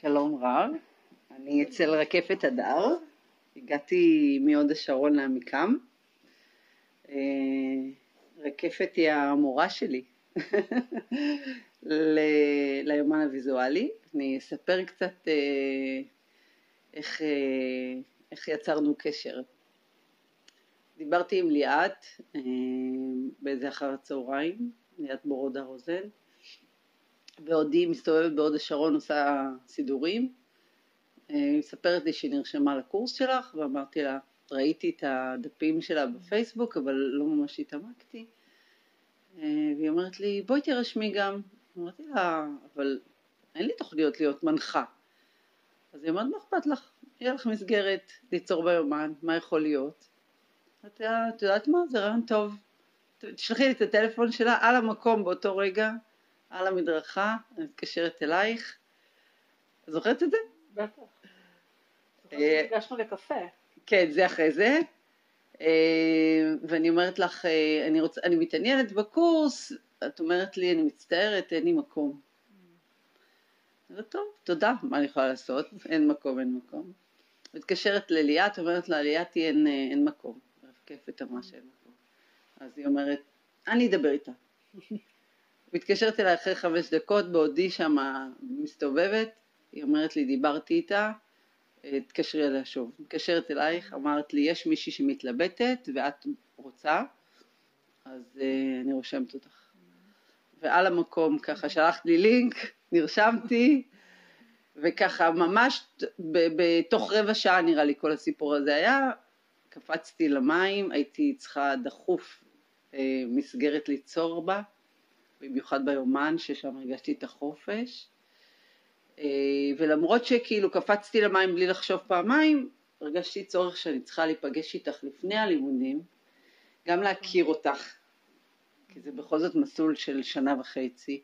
שלום רב, אני אצל רקפת הדר, הגעתי מהוד השרון לעמיקם. אה, רקפת היא המורה שלי ליומן הוויזואלי. אני אספר קצת אה, איך, אה, איך יצרנו קשר. דיברתי עם ליאת באיזה אחר הצהריים, ליאת בורודה רוזן, בעודי מסתובבת בהוד השרון עושה סידורים, היא מספרת לי שהיא נרשמה לקורס שלך ואמרתי לה, ראיתי את הדפים שלה בפייסבוק אבל לא ממש התעמקתי. והיא אומרת לי בואי תירשמי גם, אמרתי לה אבל אין לי תוכניות להיות מנחה. אז היא אומרת מה אכפת לך, יהיה לך מסגרת ליצור ביומן, מה יכול להיות? אמרתי לה, את יודעת מה, זה רעיון טוב, תשלחי לי את הטלפון שלה על המקום באותו רגע, על המדרכה, אני מתקשרת אלייך, זוכרת את זה? בטח. אה, נפגשנו לקפה. כן, זה אחרי זה. אה, ואני אומרת לך, אה, אני, רוצ... אני מתעניינת בקורס, את אומרת לי, אני מצטערת, אין לי מקום. Mm. טוב, תודה, מה אני יכולה לעשות? אין מקום, אין מקום. מתקשרת לליאת, אומרת לה, ליאתי אין, אין מקום. רקפת אמרה שאין מקום. אז היא אומרת, אני אדבר איתה. מתקשרת אליי אחרי חמש דקות, בעודי שם מסתובבת, היא אומרת לי, דיברתי איתה, תתקשרי אליה שוב. מתקשרת אלייך, אמרת לי, יש מישהי שמתלבטת ואת רוצה, אז uh, אני רושמת אותך. ועל המקום ככה שלחת לי לינק, נרשמתי, וככה ממש בתוך רבע שעה נראה לי כל הסיפור הזה היה, קפצתי למים, הייתי צריכה דחוף uh, מסגרת ליצור בה, במיוחד ביומן ששם הרגשתי את החופש. אה, ולמרות שכאילו קפצתי למים בלי לחשוב פעמיים, הרגשתי צורך שאני צריכה להיפגש איתך לפני הלימודים, גם להכיר אותך, כי זה בכל זאת מסלול של שנה וחצי,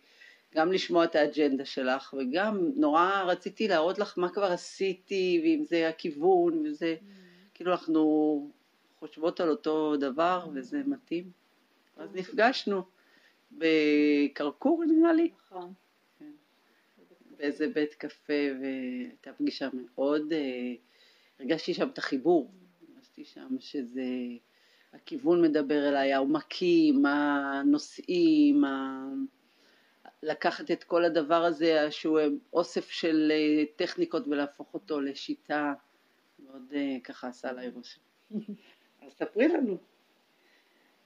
גם לשמוע את האג'נדה שלך, וגם נורא רציתי להראות לך מה כבר עשיתי, ואם זה הכיוון, וזה. כאילו אנחנו חושבות על אותו דבר, וזה מתאים. אז נפגשנו בקרקור נראה לי. נכון. באיזה בית קפה והייתה פגישה מאוד, אה, הרגשתי שם את החיבור, הרגשתי שם שזה, הכיוון מדבר אליי, העומקים, הנושאים, ה... לקחת את כל הדבר הזה שהוא אוסף של אה, טכניקות ולהפוך אותו לשיטה, מאוד אה, ככה עשה עליי רושם. אז ספרי לנו.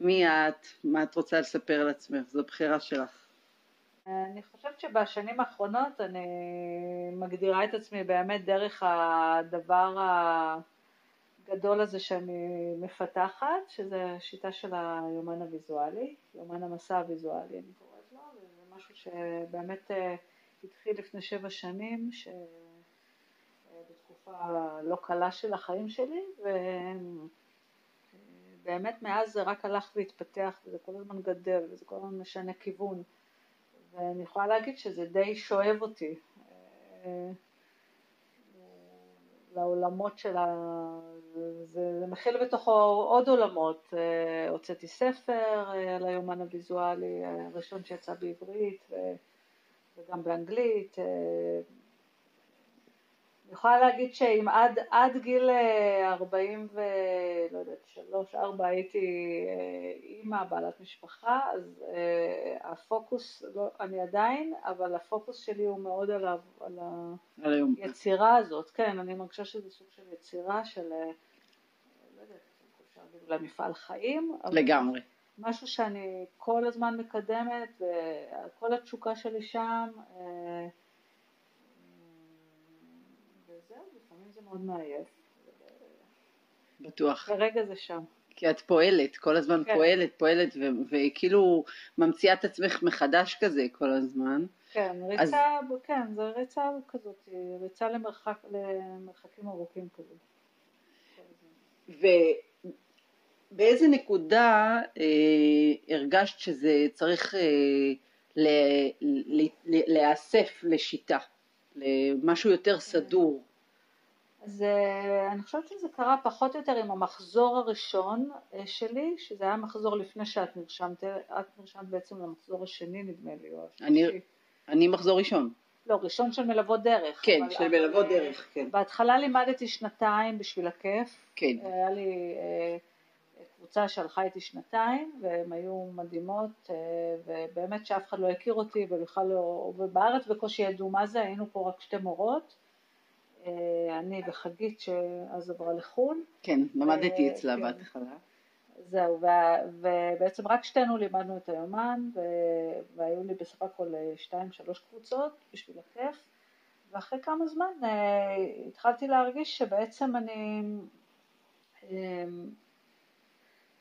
מי את? מה את רוצה לספר על עצמך? זו בחירה שלך. אני חושבת שבשנים האחרונות אני מגדירה את עצמי באמת דרך הדבר הגדול הזה שאני מפתחת, שזה השיטה של היומן הוויזואלי, יומן המסע הוויזואלי אני קוראת לו, וזה משהו שבאמת אה, התחיל לפני שבע שנים, שבתקופה לא קלה של החיים שלי, ובאמת מאז זה רק הלך והתפתח, וזה כל הזמן גדל, וזה כל הזמן משנה כיוון. ואני יכולה להגיד שזה די שואב אותי אה, לעולמות של ה... זה, זה מכיל בתוכו עוד עולמות, אה, הוצאתי ספר אה, על היומן הוויזואלי, הראשון שיצא בעברית וגם באנגלית, אני יכולה להגיד שאם עד, עד גיל 40 אה, ולא יודעת, שלוש, ארבע הייתי אה, אימא, בעלת משפחה, אז uh, הפוקוס, לא, אני עדיין, אבל הפוקוס שלי הוא מאוד על, על היצירה הזאת, כן, אני מרגישה שזה סוג של יצירה של, לא יודעת, אפשר להגיד אולי מפעל חיים. לגמרי. משהו שאני כל הזמן מקדמת, וכל התשוקה שלי שם. Uh, זה מאוד מעייף. בטוח. כרגע זה שם. כי את פועלת, כל הזמן כן. פועלת, פועלת, וכאילו ממציאה את עצמך מחדש כזה כל הזמן. כן, ריצה, אז... כן, זה ריצה כזאת, ריצה למרחק, למרחקים ארוכים כזה. ובאיזה נקודה אה, הרגשת שזה צריך אה, להיאסף לשיטה, למשהו יותר סדור? אז אה, אני חושבת שזה קרה פחות או יותר עם המחזור הראשון אה, שלי, שזה היה מחזור לפני שאת נרשמת, את נרשמת בעצם למחזור השני נדמה לי, או השלישי. אני, אני מחזור ראשון. לא, ראשון של מלוות דרך. כן, של מלוות אה, דרך, כן. בהתחלה לימדתי שנתיים בשביל הכיף. כן. היה לי אה, קבוצה שהלכה איתי שנתיים, והן היו מדהימות, אה, ובאמת שאף אחד לא הכיר אותי, ובכלל לא, ובארץ בקושי ידעו מה זה, היינו פה רק שתי מורות, אה, אני וחגית שאז עברה לחו"ל. כן, למדתי אה, אצלה כן. בהתחלה. זהו, ובעצם רק שתינו לימדנו את היומן, והיו לי בסך הכל אה, שתיים שלוש קבוצות בשביל הכיף, ואחרי כמה זמן אה, התחלתי להרגיש שבעצם אני, אה,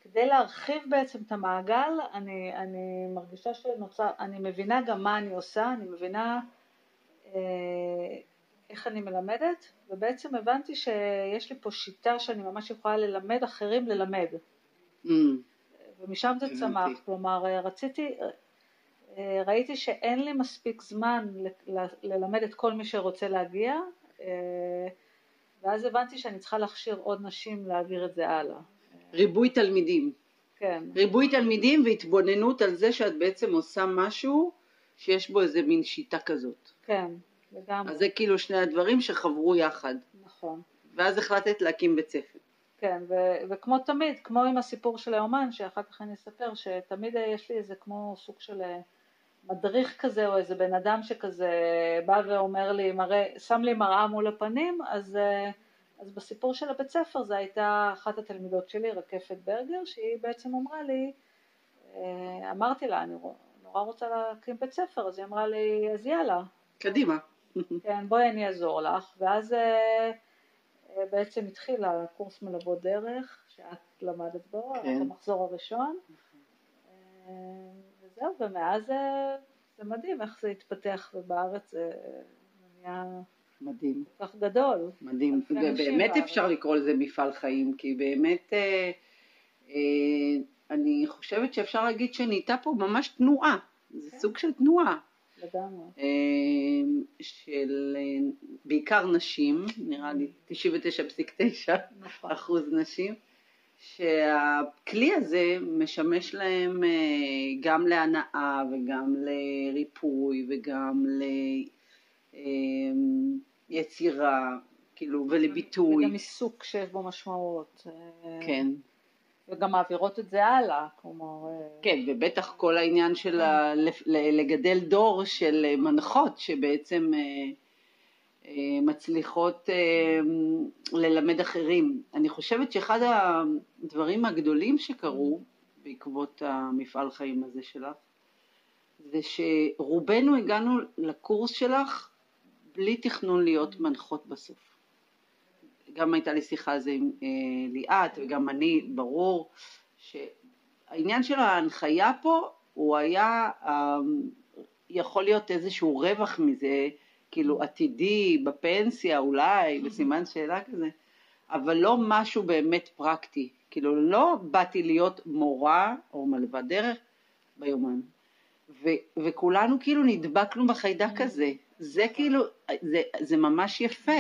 כדי להרחיב בעצם את המעגל, אני, אני מרגישה שנוצר, אני מבינה גם מה אני עושה, אני מבינה אה, איך אני מלמדת, ובעצם הבנתי שיש לי פה שיטה שאני ממש יכולה ללמד אחרים ללמד. Mm, ומשם זה הבנתי. צמח, כלומר רציתי, ראיתי שאין לי מספיק זמן ל- ל- ללמד את כל מי שרוצה להגיע, אה, ואז הבנתי שאני צריכה להכשיר עוד נשים להעביר את זה הלאה. ריבוי תלמידים. כן, ריבוי תלמידים והתבוננות על זה שאת בעצם עושה משהו שיש בו איזה מין שיטה כזאת. כן, לגמרי, אז זה כאילו שני הדברים שחברו יחד. נכון. ואז החלטת להקים בית ספר. כן, ו- וכמו תמיד, כמו עם הסיפור של האומן, שאחר כך אני אספר, שתמיד יש לי איזה כמו סוג של אה, מדריך כזה, או איזה בן אדם שכזה בא ואומר לי, מראה, שם לי מראה מול הפנים, אז, אה, אז בסיפור של הבית ספר זו הייתה אחת התלמידות שלי, רקפת ברגר, שהיא בעצם אמרה לי, אה, אמרתי לה, אני נורא רוצה להקים בית ספר, אז היא אמרה לי, אז יאללה, קדימה. כן, בואי אני אעזור לך, ואז אה, אה, בעצם התחיל הקורס מלוות דרך, שאת למדת בו, כן. המחזור הראשון, אה, וזהו, ומאז זה מדהים איך זה התפתח, ובארץ זה נהיה מדהים. כל כך גדול. מדהים, ובאמת בארץ. אפשר לקרוא לזה מפעל חיים, כי באמת אה, אה, אני חושבת שאפשר להגיד שנהייתה פה ממש תנועה, זה כן. סוג של תנועה, לגמרי. אה, של בעיקר נשים, נראה לי 99.9 נכון. אחוז נשים, שהכלי הזה משמש להם אה, גם להנאה וגם לריפוי וגם ליצירה, כאילו, ולביטוי. וגם עיסוק שיש בו משמעות. אה, כן, וגם מעבירות את זה הלאה, כלומר... אה, כן, ובטח כל העניין של ה- ל- לגדל דור של אה, מנחות שבעצם אה, מצליחות ללמד אחרים. אני חושבת שאחד הדברים הגדולים שקרו בעקבות המפעל חיים הזה שלך, זה שרובנו הגענו לקורס שלך בלי תכנון להיות מנחות בסוף. גם הייתה לי שיחה על זה עם אה, ליאת וגם אני, ברור שהעניין של ההנחיה פה הוא היה, אה, יכול להיות איזשהו רווח מזה, כאילו עתידי, בפנסיה אולי, בסימן שאלה כזה, אבל לא משהו באמת פרקטי. כאילו לא באתי להיות מורה או מלווה דרך ביומן. ו- וכולנו כאילו נדבקנו בחיידק הזה. זה כאילו, זה, זה ממש יפה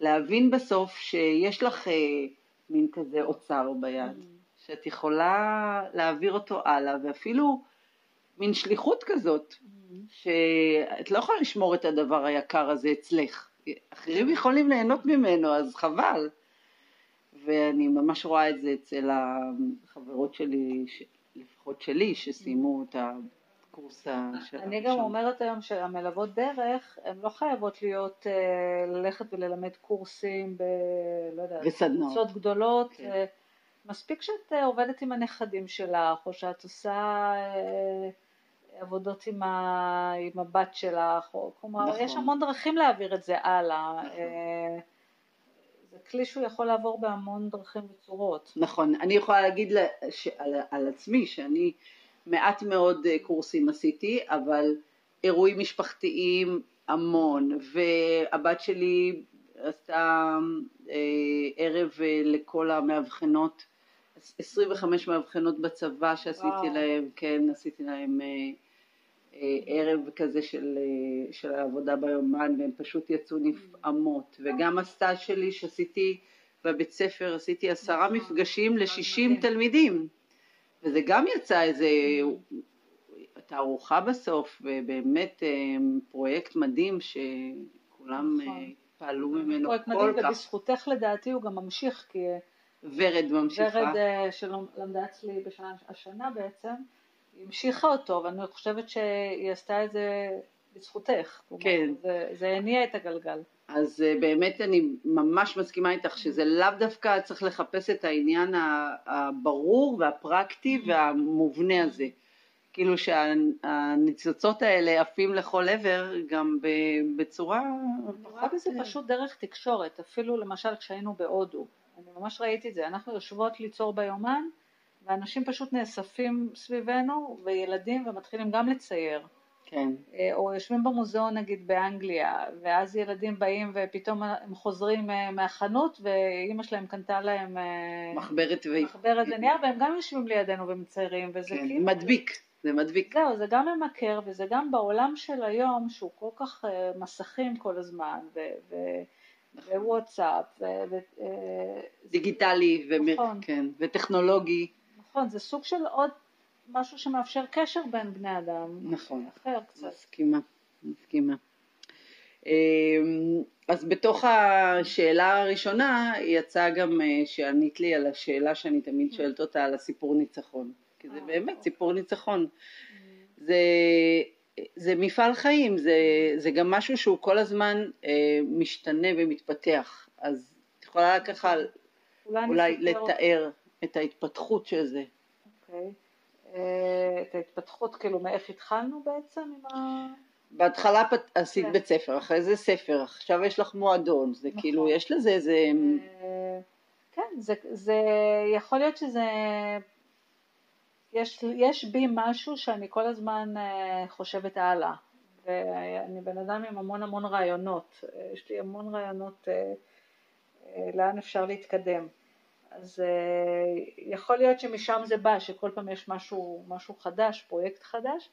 להבין בסוף שיש לך אה, מין כזה אוצר ביד, שאת יכולה להעביר אותו הלאה, ואפילו מין שליחות כזאת, שאת לא יכולה לשמור את הדבר היקר הזה אצלך. אחרים יכולים ליהנות ממנו, אז חבל. ואני ממש רואה את זה אצל החברות שלי, לפחות שלי, שסיימו את הקורס ה- של אני גם אומרת היום שהמלוות דרך, הן לא חייבות להיות, אה, ללכת וללמד קורסים ב... לא יודעת, וסדנאות. גדולות. כן. אה, מספיק שאת אה, עובדת עם הנכדים שלך, או שאת עושה עבודות עם, ה... עם הבת שלך, או כלומר, נכון. יש המון דרכים להעביר את זה הלאה. אה, זה כלי שהוא יכול לעבור בהמון דרכים וצורות. נכון, אני יכולה להגיד לה- ש- על, על עצמי שאני מעט מאוד אה, קורסים עשיתי, אבל אירועים משפחתיים המון, והבת שלי עשתה אה, ערב אה, לכל המאבחנות, 25 מאבחנות בצבא שעשיתי וואו. להם, כן, עשיתי להם אה, אה, ערב כזה של, אה, של העבודה ביומן והם פשוט יצאו נפעמות וגם הסטאז' שלי שעשיתי בבית ספר עשיתי עשרה מפגשים. ל-60 תלמידים וזה גם יצא איזה, את התערוכה בסוף, ובאמת אה, פרויקט מדהים שכולם נכון. אה, פעלו ממנו פרויקט כל מדהים, כך. ובזכותך לדעתי הוא גם ממשיך, כי ורד ממשיכה. ורד אה, שלמדה אצלי בשנה השנה בעצם, היא המשיכה אותו, ואני חושבת שהיא עשתה את זה בזכותך. כן. זה, זה הניע את הגלגל. אז אה, באמת אני ממש מסכימה איתך שזה לאו דווקא צריך לחפש את העניין הברור והפרקטי והמובנה הזה. כאילו שהניצוצות האלה עפים לכל עבר גם בצורה אני רואה בזה פשוט דרך תקשורת, אפילו למשל כשהיינו בהודו, אני ממש ראיתי את זה, אנחנו יושבות ליצור ביומן, ואנשים פשוט נאספים סביבנו, וילדים, ומתחילים גם לצייר. כן, אה, או יושבים במוזיאון נגיד באנגליה, ואז ילדים באים ופתאום הם חוזרים אה, מהחנות, ואימא שלהם קנתה להם אה, מחברת ו... מחברת לנייר, והם גם יושבים לידינו ומציירים, וזה כן, כאילו... מדביק, זה מדביק. זהו, זה גם ממכר, וזה גם בעולם של היום, שהוא כל כך מסכים כל הזמן, ו- ו- ווואטסאפ, ו- דיגיטלי ו... נכון. כן, וטכנולוגי. נכון, זה סוג של עוד משהו שמאפשר קשר בין בני אדם. נכון. אחר קצת. מסכימה, מסכימה. אמ, אז בתוך השאלה הראשונה יצא גם אה, שענית לי על השאלה שאני תמיד שואלת אותה על הסיפור ניצחון. כי זה אה, באמת אוקיי. סיפור ניצחון. זה, זה מפעל חיים, זה, זה גם משהו שהוא כל הזמן אה, משתנה ומתפתח. אז את יכולה ככה אולי אולי לתאר את ההתפתחות של זה. אוקיי. אה, את ההתפתחות, כאילו, מאיך התחלנו בעצם עם ה... בהתחלה פת- עשית כן. בית ספר, אחרי זה ספר, עכשיו יש לך מועדון, זה נכון. כאילו, יש לזה איזה... אה, כן, זה, זה יכול להיות שזה, יש, יש בי משהו שאני כל הזמן אה, חושבת הלאה, ואני בן אדם עם המון המון רעיונות, אה, יש לי המון רעיונות אה, אה, לאן אפשר להתקדם, אז אה, יכול להיות שמשם זה בא, שכל פעם יש משהו, משהו חדש, פרויקט חדש,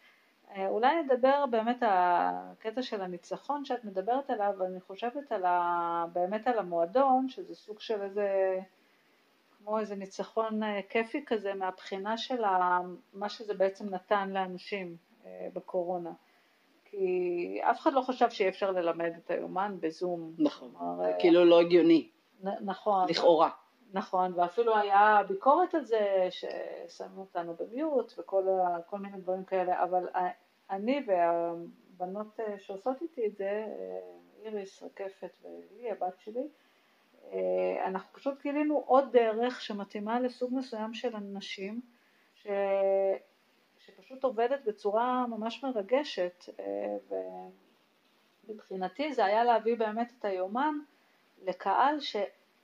אה, אולי נדבר באמת הקטע של הניצחון שאת מדברת עליו, אני חושבת על ה, באמת על המועדון, שזה סוג של איזה, כמו איזה ניצחון אה, כיפי כזה מהבחינה של ה, מה שזה בעצם נתן לאנשים בקורונה. כי אף אחד לא חשב שאי אפשר ללמד את היומן בזום. נכון, כלומר, כאילו לא הגיוני, נ- נכון. לכאורה. נכון, ואפילו היה ביקורת על זה ששמו אותנו במיוט וכל מיני דברים כאלה, אבל אני והבנות אה, שעושות איתי את זה, אה, איריס, רקפת ולי, הבת שלי, אה, אנחנו פשוט גילינו עוד דרך שמתאימה לסוג מסוים של אנשים, ש... שפשוט עובדת בצורה ממש מרגשת, ומבחינתי זה היה להביא באמת את היומן לקהל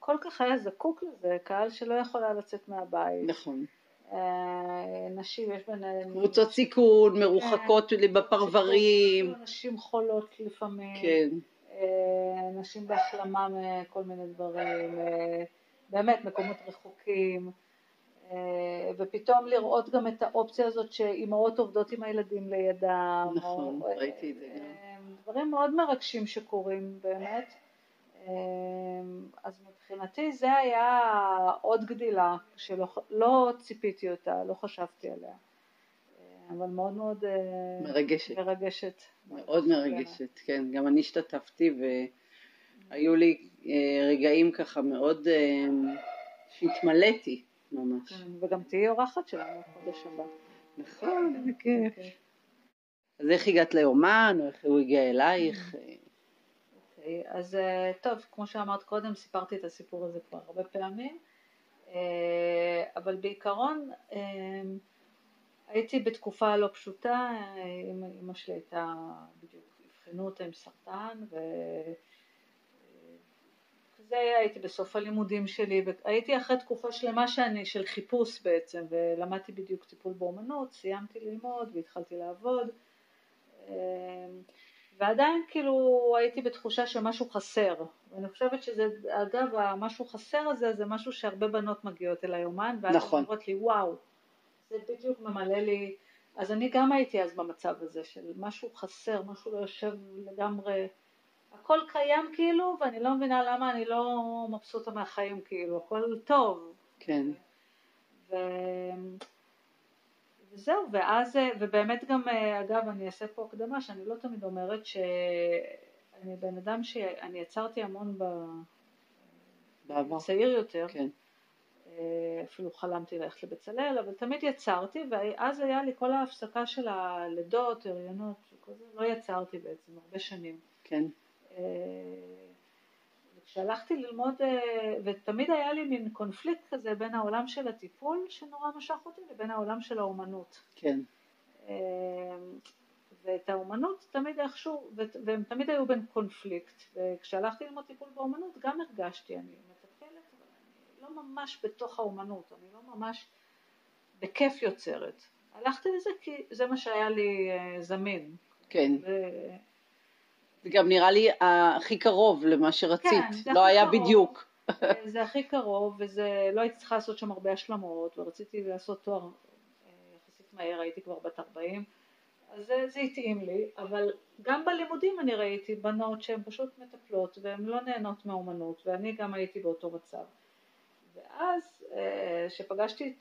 שכל כך היה זקוק לזה, קהל שלא יכול היה לצאת מהבית. נכון. אה, נשים, יש ביניהן... קבוצות סיכון, מרוחקות בפרברים, אפילו נשים חולות לפעמים. כן, אה, נשים בהחלמה מכל מיני דברים, אה, באמת מקומות רחוקים, אה, ופתאום לראות גם את האופציה הזאת שאימהות עובדות עם הילדים לידם. נכון, או, אה, ראיתי את זה גם. אה, דברים מאוד מרגשים שקורים באמת. אה, אז מבחינתי זה היה עוד גדילה שלא לא ציפיתי אותה, לא חשבתי עליה. אה, אבל מאוד מאוד אה, מרגשת, מרגשת. מאוד מרגשת, כן, גם אני השתתפתי והיו לי אה, רגעים ככה מאוד אה, שהתמלאתי ממש. כן, וגם תהיי אורחת שלנו חודש הבא. נכון, איזה כיף. אוקיי. אז איך הגעת ליומן, או איך הוא הגיע אלייך? אוקיי, אז אה, טוב, כמו שאמרת קודם, סיפרתי את הסיפור הזה כבר הרבה פעמים, אה, אבל בעיקרון אה, הייתי בתקופה לא פשוטה, אמא שלי הייתה, בדיוק אבחנו אותה עם סרטן, ו... כזה הייתי בסוף הלימודים שלי, הייתי אחרי תקופה שלמה שאני, של חיפוש בעצם, ולמדתי בדיוק טיפול באומנות, סיימתי ללמוד והתחלתי לעבוד, ועדיין כאילו הייתי בתחושה שמשהו חסר, ואני חושבת שזה, אגב, המשהו חסר הזה זה משהו שהרבה בנות מגיעות אל היומן, ואז נכון. אומרות לי, וואו, זה בדיוק ממלא לי, אז אני גם הייתי אז במצב הזה של משהו חסר, משהו לא יושב לגמרי, הכל קיים כאילו, ואני לא מבינה למה אני לא מבסוטה מהחיים כאילו, הכל טוב, כן, ו... וזהו, ואז, ובאמת גם, אגב, אני אעשה פה הקדמה, שאני לא תמיד אומרת שאני בן אדם שאני יצרתי המון ב... בעבר. צעיר יותר, כן. אה, אפילו חלמתי ללכת לבצלאל, אבל תמיד יצרתי, ואז היה לי כל ההפסקה של הלידות, הריונות, לא יצרתי בעצם הרבה שנים. כן. אה, וכשהלכתי ללמוד, אה, ותמיד היה לי מין קונפליקט כזה בין העולם של הטיפול, שנורא משך אותי, לבין העולם של האומנות. כן. ואת האומנות תמיד איכשהו, והם תמיד היו בין קונפליקט, וכשהלכתי ללמוד טיפול באומנות גם הרגשתי, אני לא ממש בתוך האומנות, אני לא ממש בכיף יוצרת. הלכתי לזה כי זה מה שהיה לי uh, זמין. כן. ו... זה גם נראה לי הכי קרוב למה שרצית, כן, לא היה קרוב. בדיוק. אה, זה הכי קרוב, וזה, לא הייתי צריכה לעשות שם הרבה השלמות, ורציתי לעשות תואר אה, יחסית מהר, הייתי כבר בת 40, אז זה, זה התאים לי, אבל גם בלימודים אני ראיתי בנות שהן פשוט מטפלות, והן לא נהנות מהאומנות, ואני גם הייתי באותו מצב. ואז כשפגשתי אה,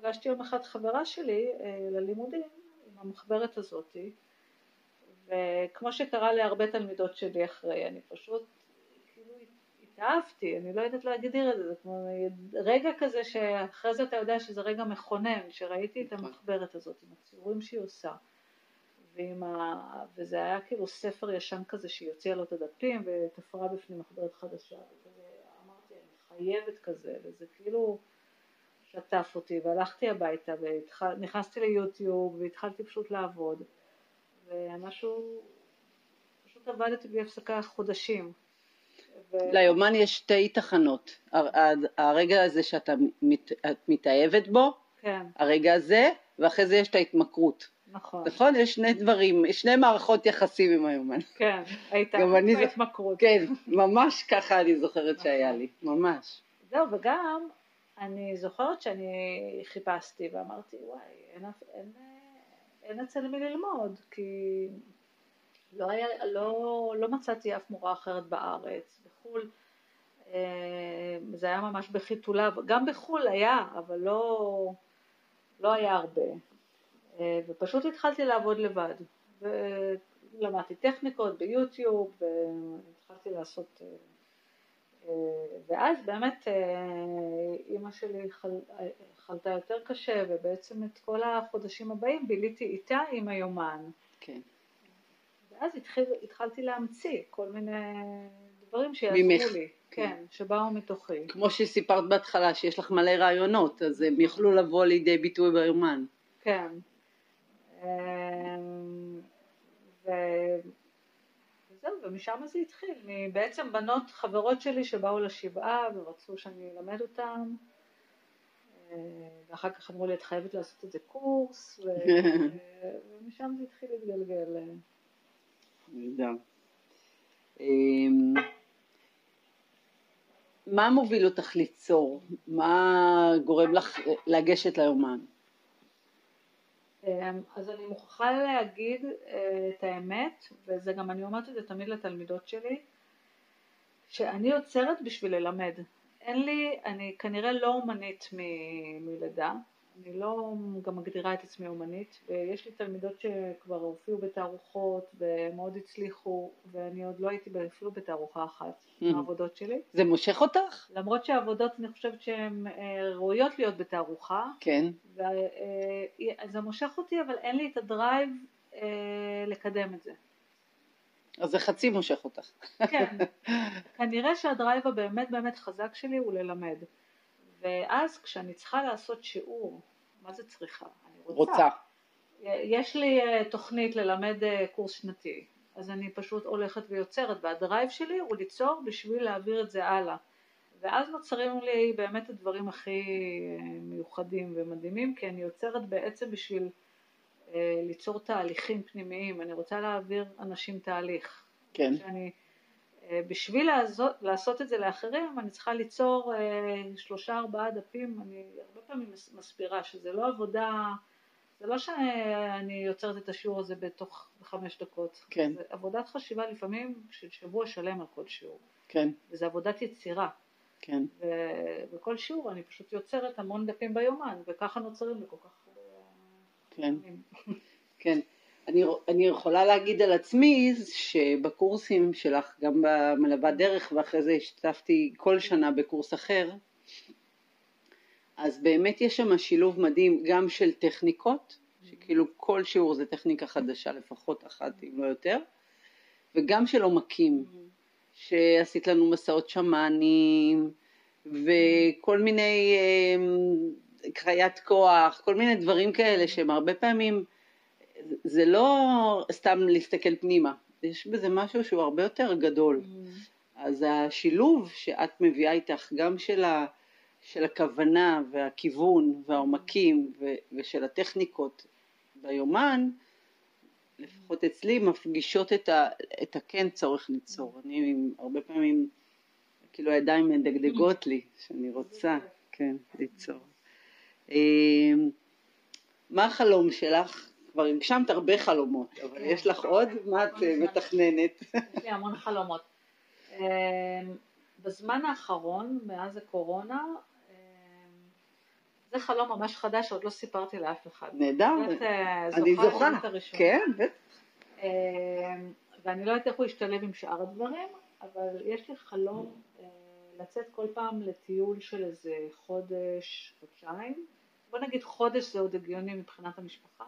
פגשתי יום אחד חברה שלי ללימודים עם המחברת הזאתי וכמו שקרה להרבה תלמידות שלי אחרי, אני פשוט כאילו התאהבתי, אני לא יודעת להגדיר את זה, זה כמו רגע כזה שאחרי זה אתה יודע שזה רגע מכונן, שראיתי את נכון. המחברת הזאת עם הציורים שהיא עושה ועם ה... וזה היה כאילו ספר ישן כזה שהיא הוציאה לו את הדפים ותפרה בפנים מחברת חדשה חייבת כזה, וזה כאילו שטף אותי, והלכתי הביתה ונכנסתי ליוטיוב והתחלתי פשוט לעבוד, ומשהו, פשוט עבדתי בלי הפסקה חודשים. ו... ליומן יש שתי תחנות, הרגע הזה שאתה מת, מתאהבת בו, כן. הרגע הזה, ואחרי זה יש את ההתמכרות. נכון. נכון? יש שני דברים, שני מערכות יחסים עם היומן. כן, הייתה התמכרות. כן, ממש ככה אני זוכרת שהיה נכון. לי, ממש. זהו, וגם אני זוכרת שאני חיפשתי ואמרתי, וואי, אין, אין, אין אצל מי ללמוד, כי לא, היה, לא, לא מצאתי אף מורה אחרת בארץ, בחו"ל. אה, זה היה ממש בחיתוליו, גם בחו"ל היה, אבל לא, לא היה הרבה. אה, ופשוט התחלתי לעבוד לבד, ולמדתי טכניקות ביוטיוב, והתחלתי לעשות, אה, ואז באמת אימא שלי חל, חלתה יותר קשה, ובעצם את כל החודשים הבאים ביליתי איתה עם היומן. כן. ואז התחיל, התחלתי להמציא כל מיני דברים שיעזרו לי, כן, כן, שבאו מתוכי. כמו שסיפרת בהתחלה, שיש לך מלא רעיונות, אז הם יוכלו לבוא לידי ביטוי ביומן. כן. אמ, ו... וזהו, ומשם זה התחיל, מבעצם בנות חברות שלי שבאו לשבעה ורצו שאני אלמד אותן, אה, ואחר כך אמרו לי את חייבת לעשות את זה קורס, ו... ומשם זה התחיל להתגלגל. נהדר. אמ, מה מוביל אותך ליצור? מה גורם לך לגשת ליומן? אמ, אז אני מוכרחה להגיד אה, את האמת, וזה גם אני אומרת את זה תמיד לתלמידות שלי, שאני יוצרת בשביל ללמד. אין לי, אני כנראה לא אומנית מלידה, אני לא גם מגדירה את עצמי אומנית, ויש לי תלמידות שכבר הופיעו בתערוכות ומאוד הצליחו, ואני עוד לא הייתי אפילו בתערוכה אחת מהעבודות mm. שלי. זה מושך אותך? למרות שהעבודות אני חושבת שהן אה, ראויות להיות בתערוכה. כן. אה, זה מושך אותי, אבל אין לי את ה drive אה, לקדם את זה. אז זה חצי מושך אותך. כן, כנראה שה drive הבאמת באמת חזק שלי הוא ללמד. ואז כשאני צריכה לעשות שיעור, מה זה צריכה? אני רוצה. רוצה. יש לי אה, תוכנית ללמד אה, קורס שנתי, אז אני פשוט הולכת ויוצרת, והדרייב שלי הוא ליצור בשביל להעביר את זה הלאה. ואז נוצרים לי באמת הדברים הכי אה, מיוחדים ומדהימים, כי אני יוצרת בעצם בשביל ליצור תהליכים פנימיים, אני רוצה להעביר אנשים תהליך. כן. שאני, בשביל לעשות, לעשות את זה לאחרים אני צריכה ליצור אה, שלושה ארבעה דפים, אני הרבה פעמים מסבירה שזה לא עבודה, זה לא שאני יוצרת את השיעור הזה בתוך חמש דקות, כן. זה עבודת חשיבה לפעמים של שבוע שלם על כל שיעור, כן. וזה עבודת יצירה, כן. ובכל שיעור אני פשוט יוצרת המון דפים ביומן וככה נוצרים לי כל כך כן, כן. אני, אני יכולה להגיד על עצמי שבקורסים שלך, גם במלווה דרך ואחרי זה השתתפתי כל שנה בקורס אחר, אז באמת יש שם שילוב מדהים גם של טכניקות, שכאילו כל שיעור זה טכניקה חדשה לפחות אחת אם לא יותר, וגם של עומקים, שעשית לנו מסעות שמאנים וכל מיני אה, קריית כוח, כל מיני דברים כאלה שהם הרבה פעמים זה לא סתם להסתכל פנימה, יש בזה משהו שהוא הרבה יותר גדול. Mm. אז השילוב שאת מביאה איתך, גם של, ה, של הכוונה והכיוון והעומקים ו, ושל הטכניקות ביומן, לפחות אצלי, מפגישות את, ה, את הכן צורך ליצור. אני הרבה פעמים, כאילו הידיים מדגדגות לי, שאני רוצה, כן, ליצור. אה, מה החלום שלך כבר הגשמת הרבה חלומות, אבל יש לך עוד? מה את מתכננת? יש לי המון חלומות. אמ, בזמן האחרון, מאז הקורונה, אמ, זה חלום ממש חדש שעוד לא סיפרתי לאף אחד. נהדר, אה, אני זוכה, כן, אמ, ואני לא יודעת איך הוא ישתלב עם שאר הדברים, אבל יש לי חלום אה, לצאת כל פעם לטיול של איזה חודש, חודשיים. בוא נגיד חודש זה עוד הגיוני מבחינת המשפחה.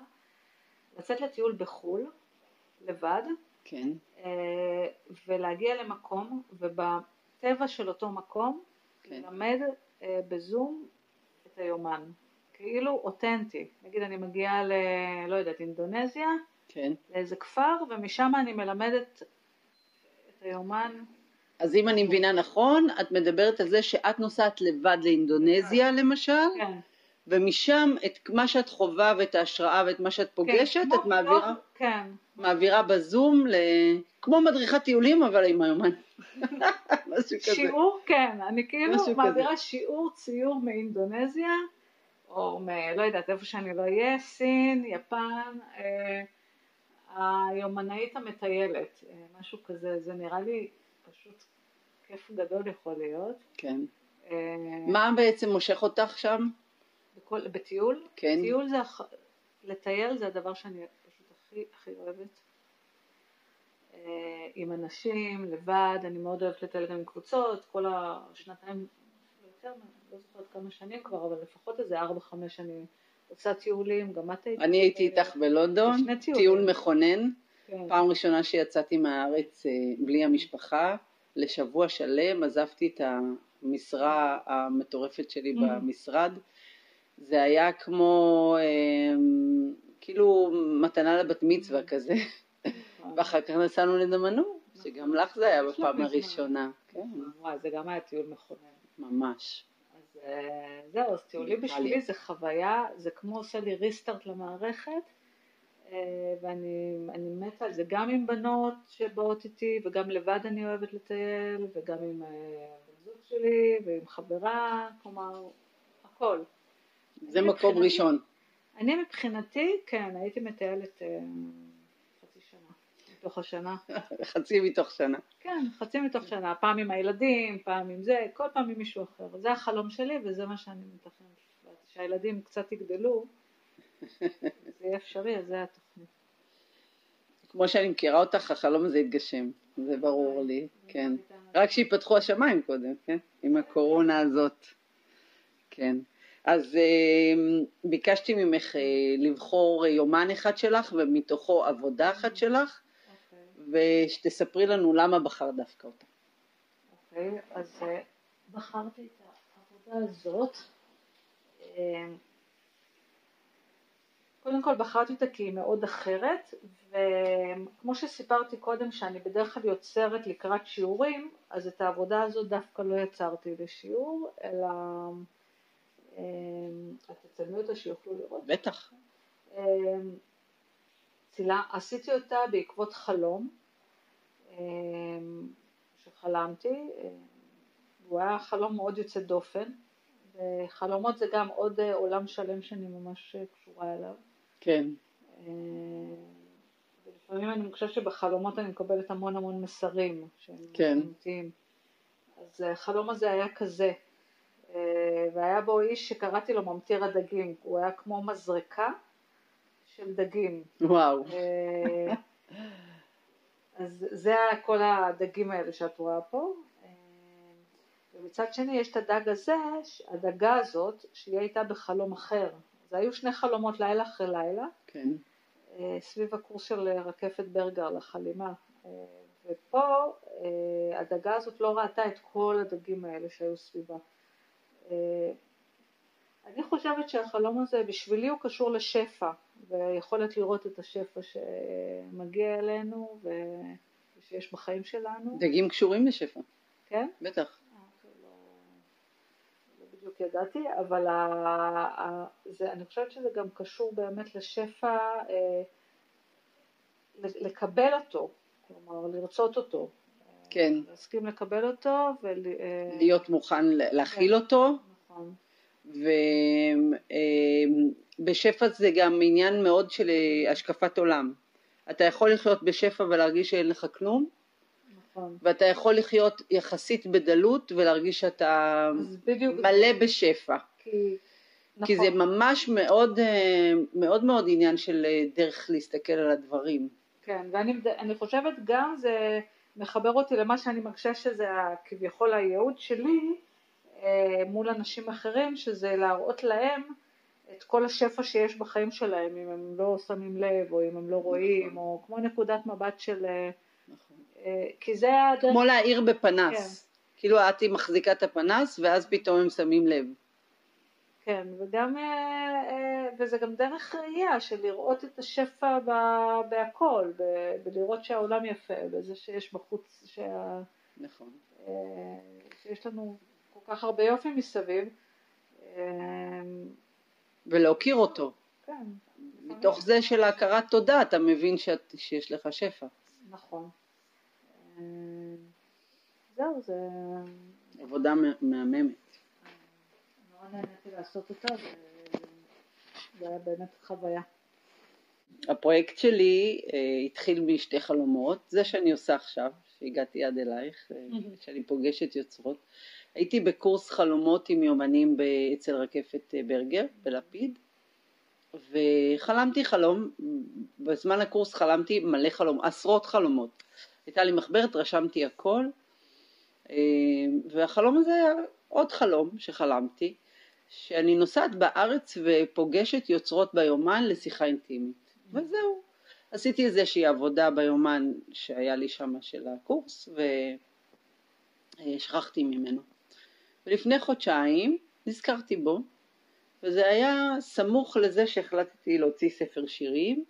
לצאת לטיול בחו"ל, לבד, כן. אה, ולהגיע למקום, ובטבע של אותו מקום, כן. ללמד אה, בזום את היומן. כאילו אותנטי. נגיד אני מגיעה ל... לא יודעת, אינדונזיה, כן. לאיזה כפר, ומשם אני מלמדת את היומן. אז אם אני מבינה נכון, את מדברת על זה שאת נוסעת לבד לאינדונזיה כן. למשל, כן. ומשם את מה שאת חווה ואת ההשראה ואת מה שאת פוגשת, כן, את מעבירה, כן. מעבירה בזום, ל... כמו מדריכת טיולים אבל עם היומן. משהו כזה. שיעור, כן, אני כאילו מעבירה כזה. שיעור ציור מאינדונזיה, או מ... לא יודעת, איפה שאני לא אהיה, סין, יפן, אה, היומנאית המטיילת, אה, משהו כזה, זה נראה לי פשוט כיף גדול יכול להיות. כן. אה, מה בעצם מושך אותך שם? בכל, בטיול, כן. טיול זה, לטייל זה הדבר שאני פשוט הכי הכי אוהבת. אה, עם אנשים, לבד, אני מאוד אוהבת לטייל גם עם קבוצות, כל השנתיים, יותר, לא זוכרת כמה שנים כבר, אבל לפחות איזה ארבע, חמש שנים עושה טיולים, גם את היית. אני הייתי איתך בלונדון, טיול מכונן, כן. פעם ראשונה שיצאתי מהארץ אה, בלי המשפחה, לשבוע שלם, עזבתי את המשרה המטורפת שלי mm. במשרד. זה היה כמו אה, כאילו מתנה לבת מצווה כזה, ואחר כך נסענו לדמנו, שגם לך זה היה בפעם הראשונה. כן. וואי, זה גם היה טיול מכונן. ממש. אז אה, זהו, אז טיולים בשבילי זה חוויה, זה כמו עושה לי ריסטארט למערכת, אה, ואני מתה על זה, גם עם בנות שבאות איתי, וגם לבד אני אוהבת לטייל, וגם עם אה, בן זוג שלי, ועם חברה, כלומר, הכל. זה מקום ראשון. אני מבחינתי, כן, הייתי מטיילת אה, חצי שנה, מתוך השנה. חצי מתוך שנה. כן, חצי מתוך שנה, פעם עם הילדים, פעם עם זה, כל פעם עם מישהו אחר. זה החלום שלי וזה מה שאני מתכננת. שהילדים קצת יגדלו, זה יהיה אפשרי, אז זה התוכנית. כמו שאני מכירה אותך, החלום הזה יתגשם, זה ברור לי, כן. רק שיפתחו השמיים קודם, כן? עם הקורונה הזאת, כן. אז אה, ביקשתי ממך אה, לבחור יומן אחד שלך ומתוכו עבודה אחת שלך, okay. אוקיי. ושתספרי לנו למה בחרת דווקא אותה. אוקיי, okay, אז אה, בחרתי את העבודה הזאת. קודם כל בחרתי אותה כי היא מאוד אחרת, וכמו שסיפרתי קודם שאני בדרך כלל יוצרת לקראת שיעורים, אז את העבודה הזאת דווקא לא יצרתי לשיעור, אלא אמ, את תצלמי אותה שיוכלו לראות? בטח. אמ, צילה, עשיתי אותה בעקבות חלום אמ, שחלמתי, הוא היה חלום מאוד יוצא דופן, וחלומות זה גם עוד אה, עולם שלם שאני ממש אה, קשורה אליו. כן. ולפעמים אני חושבת שבחלומות אני מקבלת המון המון מסרים שהם כן. אמיתיים. אז החלום הזה היה כזה, אה, והיה בו איש שקראתי לו ממטיר הדגים, הוא היה כמו מזרקה של דגים. וואו. אה, אז זה כל הדגים האלה שאת רואה פה. אה, ומצד שני יש את הדג הזה, הדגה הזאת, שהיא הייתה בחלום אחר. זה היו שני חלומות לילה אחרי לילה. כן. אה, סביב הקורס של רקפת ברגר לחלימה. ופה הדגה הזאת לא ראתה את כל הדגים האלה שהיו סביבה. אני חושבת שהחלום הזה בשבילי הוא קשור לשפע, ויכולת לראות את השפע שמגיע אלינו ושיש בחיים שלנו. דגים קשורים לשפע. כן? בטח. אה, לא, לא בדיוק ידעתי, אבל ה, ה, זה, אני חושבת שזה גם קשור באמת לשפע, אה, לקבל אותו, כלומר לרצות אותו. כן. להסכים לקבל אותו. ול, אה, להיות מוכן להכיל כן. אותו. נכון. ובשפע זה גם עניין מאוד של השקפת עולם. אתה יכול לחיות בשפע ולהרגיש שאין לך כלום, נכון. ואתה יכול לחיות יחסית בדלות ולהרגיש שאתה מלא בשפע. כי... נכון. כי זה ממש מאוד מאוד מאוד עניין של דרך להסתכל על הדברים. כן, ואני חושבת גם זה מחבר אותי למה שאני מרגישה שזה כביכול הייעוד שלי, אה, מול אנשים אחרים, שזה להראות להם את כל השפע שיש בחיים שלהם, אם הם לא שמים לב, או אם הם לא רואים, נכון. או כמו נקודת מבט של... נכון. כי זה הדרך... כמו להאיר בפנס. כן. כאילו את היא מחזיקה את הפנס, ואז פתאום הם שמים לב. כן, וגם, וזה גם דרך ראייה של לראות את השפע בהכל, בלראות שהעולם יפה, בזה שיש בחוץ, שה... נכון. שיש לנו כך הרבה יופי מסביב. ולהוקיר אותו. כן. מתוך זה של הכרת תודה אתה מבין שאת, שיש לך שפע. נכון. זהו, זה... עבודה מהממת. נורא נהניתי לעשות אותה וזה היה באמת חוויה. הפרויקט שלי אה, התחיל משתי חלומות, זה שאני עושה עכשיו, שהגעתי עד אלייך, אה, שאני פוגשת יוצרות. הייתי בקורס חלומות עם יומנים אצל רקפת אה, ברגר בלפיד וחלמתי חלום, בזמן הקורס חלמתי מלא חלום, עשרות חלומות. הייתה לי מחברת, רשמתי הכל והחלום הזה היה עוד חלום שחלמתי, שאני נוסעת בארץ ופוגשת יוצרות ביומן לשיחה אינטימית וזהו. עשיתי איזושהי עבודה ביומן שהיה לי שם של הקורס ושכחתי ממנו. ולפני חודשיים נזכרתי בו, וזה היה סמוך לזה שהחלטתי להוציא ספר שירים,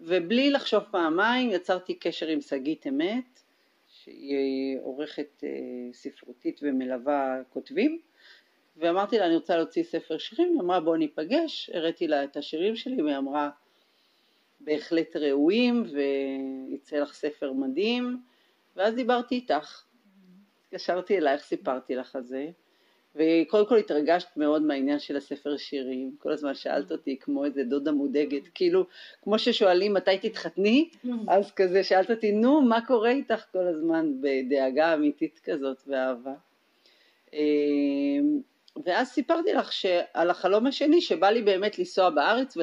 ובלי לחשוב פעמיים יצרתי קשר עם שגית אמת, שהיא עורכת אה, ספרותית ומלווה כותבים, ואמרתי לה אני רוצה להוציא ספר שירים, היא אמרה בוא ניפגש, הראיתי לה את השירים שלי והיא אמרה בהחלט ראויים ויצא לך ספר מדהים, ואז דיברתי איתך, התקשרתי אלייך, סיפרתי לך על זה, וקודם כל התרגשת מאוד מהעניין של הספר שירים, כל הזמן שאלת אותי כמו איזה דודה מודאגת, כאילו כמו ששואלים מתי תתחתני, אז כזה שאלת אותי נו מה קורה איתך? כל הזמן בדאגה אמיתית כזאת ואהבה. ואז סיפרתי לך על החלום השני שבא לי באמת לנסוע בארץ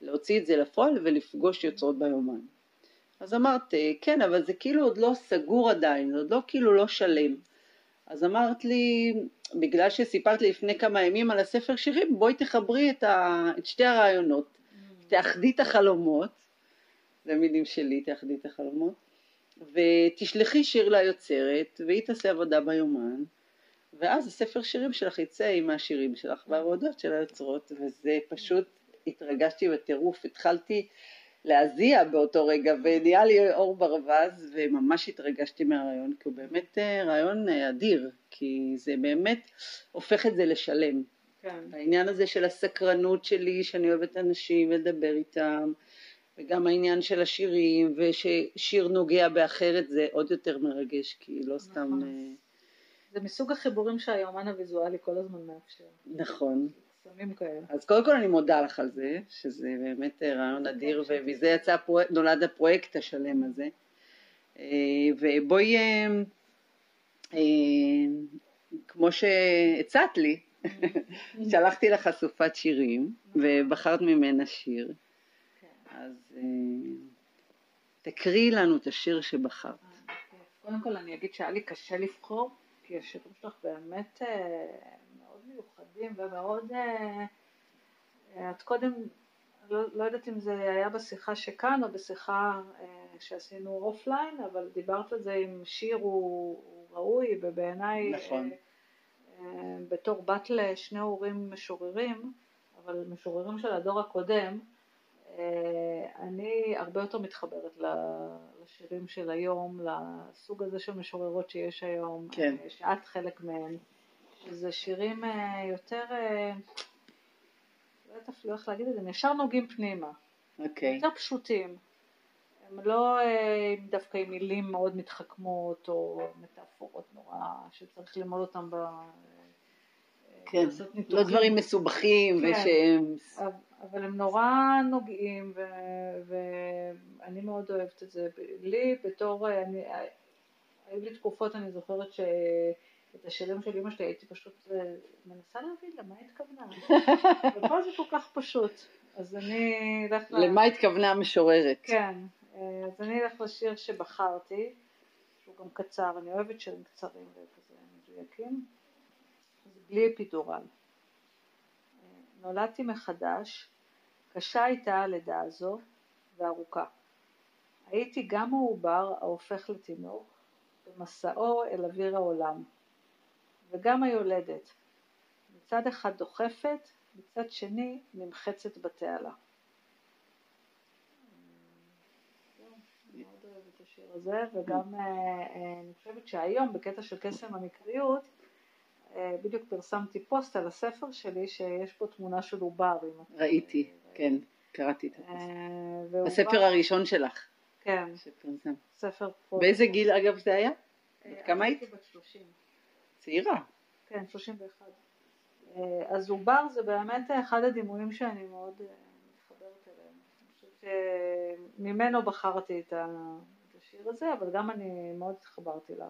ולהוציא את זה לפועל ולפגוש יוצרות ביומן. אז אמרת כן אבל זה כאילו עוד לא סגור עדיין, זה עוד לא כאילו לא שלם. אז אמרת לי, בגלל שסיפרת לי לפני כמה ימים על הספר שירים, בואי תחברי את, ה, את שתי הרעיונות, mm. תאחדי את החלומות, זה מילים שלי, תאחדי את החלומות, ותשלחי שיר ליוצרת, והיא תעשה עבודה ביומן, ואז הספר שירים שלך יצא עם השירים שלך והעבודות של היוצרות, וזה פשוט, התרגשתי בטירוף, התחלתי להזיע באותו רגע ונהיה לי אור ברווז וממש התרגשתי מהרעיון כי הוא באמת אה, רעיון אה, אדיר כי זה באמת הופך את זה לשלם. כן. העניין הזה של הסקרנות שלי שאני אוהבת אנשים ולדבר איתם וגם העניין של השירים וששיר נוגע באחרת זה עוד יותר מרגש כי לא סתם... נכון. אה, זה מסוג החיבורים שהיומן הוויזואלי כל הזמן מאפשר. נכון. סמים כאלה. אז קודם כל אני מודה לך על זה, שזה באמת אה, רעיון אדיר, ומזה יצא פרויקט, נולד הפרויקט השלם הזה. אה, ובואי, אה, כמו שהצעת לי, שלחתי לך אסופת שירים, ובחרת ממנה שיר. כן. אז תקריאי לנו את השיר שבחרת. קודם כל אני אגיד שהיה לי קשה לבחור, כי השירים שלך באמת אה, מאוד מיוחדים ומאוד... אה, אה, את קודם, לא, לא יודעת אם זה היה בשיחה שכאן או בשיחה שעשינו אופליין, אבל דיברת על זה אם שיר הוא, הוא ראוי, ובעיניי... נכון. בתור בת לשני הורים משוררים, אבל משוררים של הדור הקודם, אני הרבה יותר מתחברת לשירים של היום, לסוג הזה של משוררות שיש היום, כן. אה, שאת חלק מהם, שזה שירים אה, יותר, אה, לא יודעת אפילו איך להגיד את זה, הם ישר נוגעים פנימה, אוקיי. יותר פשוטים. הם לא דווקא עם מילים מאוד מתחכמות או מטאפורות נורא שצריך ללמוד אותם ב... כן. לעשות לא ניתוחים. דברים מסובכים כן. ושהם... אבל הם נורא נוגעים ו- ואני מאוד אוהבת את זה. לי בתור, אני, היו לי תקופות, אני זוכרת שאת השירים של אמא שלי הייתי פשוט אה, מנסה להבין למה התכוונה. ופה זה כל כך פשוט. אז אני אלך. למה התכוונה המשוררת? כן, אה, אז אני אלך לשיר שבחרתי, שהוא גם קצר, אני אוהבת שירים קצרים וכזה מדויקים, בלי אפידורל. נולדתי מחדש, קשה הייתה הלידה הזו וארוכה. הייתי גם העובר ההופך לתינוק במסעו אל אוויר העולם, וגם היולדת, מצד אחד דוחפת, מצד שני נמחצת בתעלה. הזה, וגם אה, אה, אני חושבת שהיום בקטע של קסם המקריות, בדיוק פרסמתי פוסט על הספר שלי שיש בו תמונה של עובר. ראיתי, כן, קראתי את אה, הפוסט. הספר הראשון שלך כן, שפרסם. ספר פה. באיזה גיל אגב זה היה? אה, כמה היית? הייתי בת 30. צעירה. כן, 31. אה, אז עובר זה באמת אחד הדימויים שאני מאוד אה, מתחברת אליהם. אני חושבת שממנו בחרתי את השיר הזה, אבל גם אני מאוד התחברתי ל...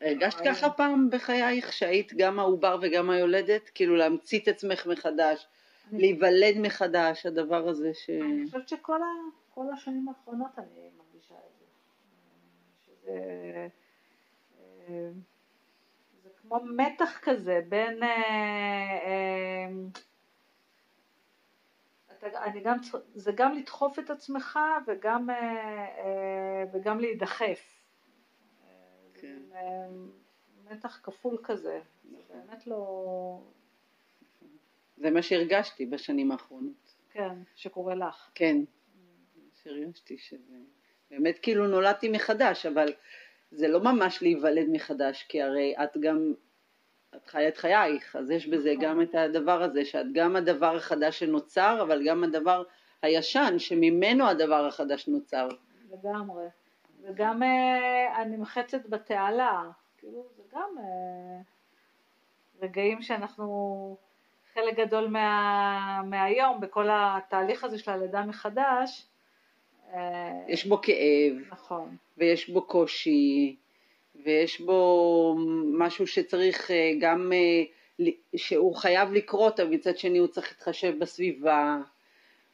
הרגשת ככה פעם בחייך שהיית גם העובר וגם היולדת? כאילו להמציא את עצמך מחדש, להיוולד מחדש, הדבר הזה ש... אני חושבת שכל ה, השנים האחרונות אני מרגישה את זה. שזה אה, זה כמו מתח כזה בין... אה, אה, אני גם, זה גם לדחוף את עצמך וגם, וגם להידחף. אה, זה כן. מין, אה, מתח כפול כזה. זה. באמת לא... זה מה שהרגשתי בשנים האחרונות. כן, שקורה לך. כן, שהרגשתי שזה... באמת כאילו נולדתי מחדש, אבל זה לא ממש להיוולד מחדש, כי הרי את גם, את חיה את חייך, אז יש בזה נכון. גם את הדבר הזה, שאת גם הדבר החדש שנוצר, אבל גם הדבר הישן, שממנו הדבר החדש נוצר. לגמרי. וגם אה, הנמחצת בתעלה, כאילו זה גם אה, רגעים שאנחנו, חלק גדול מה, מהיום, בכל התהליך הזה של הלידה מחדש, אה, יש בו כאב, נכון, ויש בו קושי, ויש בו משהו שצריך אה, גם, אה, שהוא חייב לקרות, אבל מצד שני הוא צריך להתחשב בסביבה.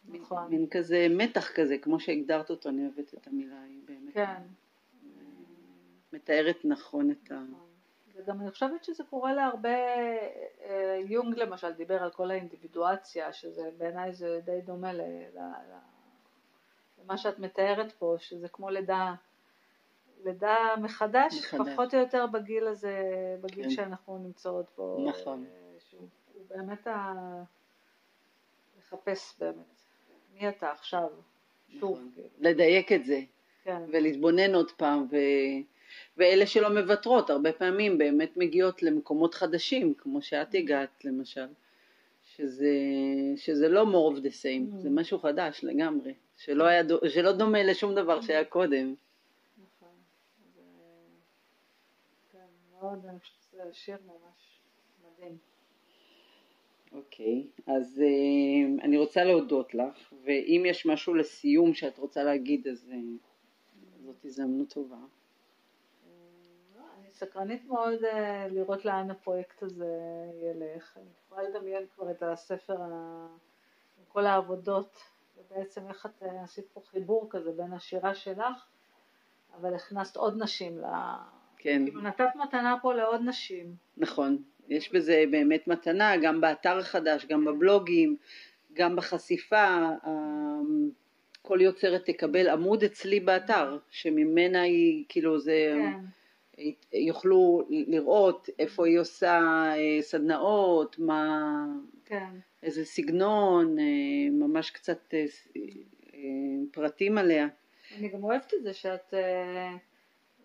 נכון, מין כזה מתח כזה, כמו שהגדרת אותו, אני אוהבת את המילה, באמת כן. מתארת נכון את ה... נכון. וגם אני חושבת שזה קורה להרבה, אה, יונג למשל דיבר על כל האינדיבידואציה, שזה בעיניי זה די דומה ל, למה שאת מתארת פה, שזה כמו לידה, לידה מחדש, מחדש. פחות או יותר בגיל הזה, בגיל כן. שאנחנו נמצאות פה, נכון. אה, שהוא הוא באמת ה... לחפש באמת, מי אתה עכשיו, שוב, נכון. כאילו, לדייק את זה, כן, ולהתבונן עוד פעם, ו... ואלה שלא מוותרות, הרבה פעמים באמת מגיעות למקומות חדשים, כמו שאת הגעת למשל, שזה, שזה לא more of the same, Mm. זה משהו חדש לגמרי, שלא, היה, שלא דומה לשום דבר שהיה קודם. נכון. אז, אה, כן, מאוד, אני חושבת שזה שיר ממש מדהים. אוקיי, אז אה, אני רוצה להודות לך, ואם יש משהו לסיום שאת רוצה להגיד, אז אה, זאת הזדמנות טובה. לא, אני סקרנית מאוד אה, לראות לאן הפרויקט הזה ילך. אני יכולה לדמיין כבר את הספר עם כל העבודות, ובעצם איך את אה, עשית פה חיבור כזה בין השירה שלך, אבל הכנסת עוד נשים ל... כן. כאילו נתת מתנה פה לעוד נשים. נכון, יש בזה באמת מתנה, גם באתר החדש, גם בבלוגים, גם בחשיפה. כל יוצרת תקבל עמוד אצלי באתר, שממנה היא, כאילו זה, כן. יוכלו לראות איפה היא עושה אה, סדנאות, מה, כן. איזה סגנון, אה, ממש קצת אה, פרטים עליה. אני גם אוהבת את זה שאת,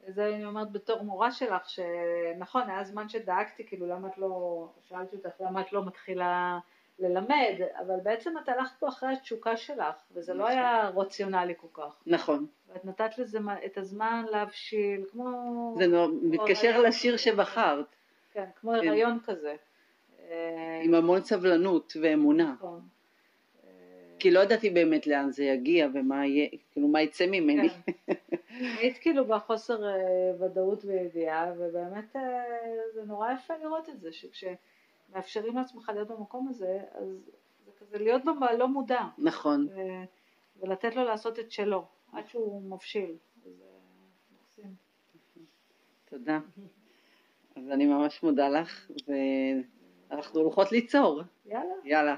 זה אני אומרת בתור מורה שלך, שנכון, היה זמן שדאגתי, כאילו למה את לא, שאלתי אותך למה את לא מתחילה ללמד, אבל בעצם את הלכת פה אחרי התשוקה שלך, וזה לא היה רציונלי כל כך. נכון. ואת נתת לזה את הזמן להבשיל, כמו... זה נור... מתקשר לשיר שבחרת. כן, כמו כן. הריון כזה. עם המון סבלנות ואמונה. נכון. כי לא ידעתי באמת לאן זה יגיע ומה יהיה, כאילו מה יצא ממני. כן. היית כאילו בחוסר אה, ודאות וידיעה, ובאמת אה, זה נורא יפה לראות את זה, שכש... מאפשרים לעצמך להיות במקום הזה, אז זה כזה להיות בלא מודע. נכון. ו, ולתת לו לעשות את שלו, עד שהוא מבשיל. זה מקסים. תודה. אז אני ממש מודה לך, ואנחנו הולכות ליצור. יאללה. יאללה.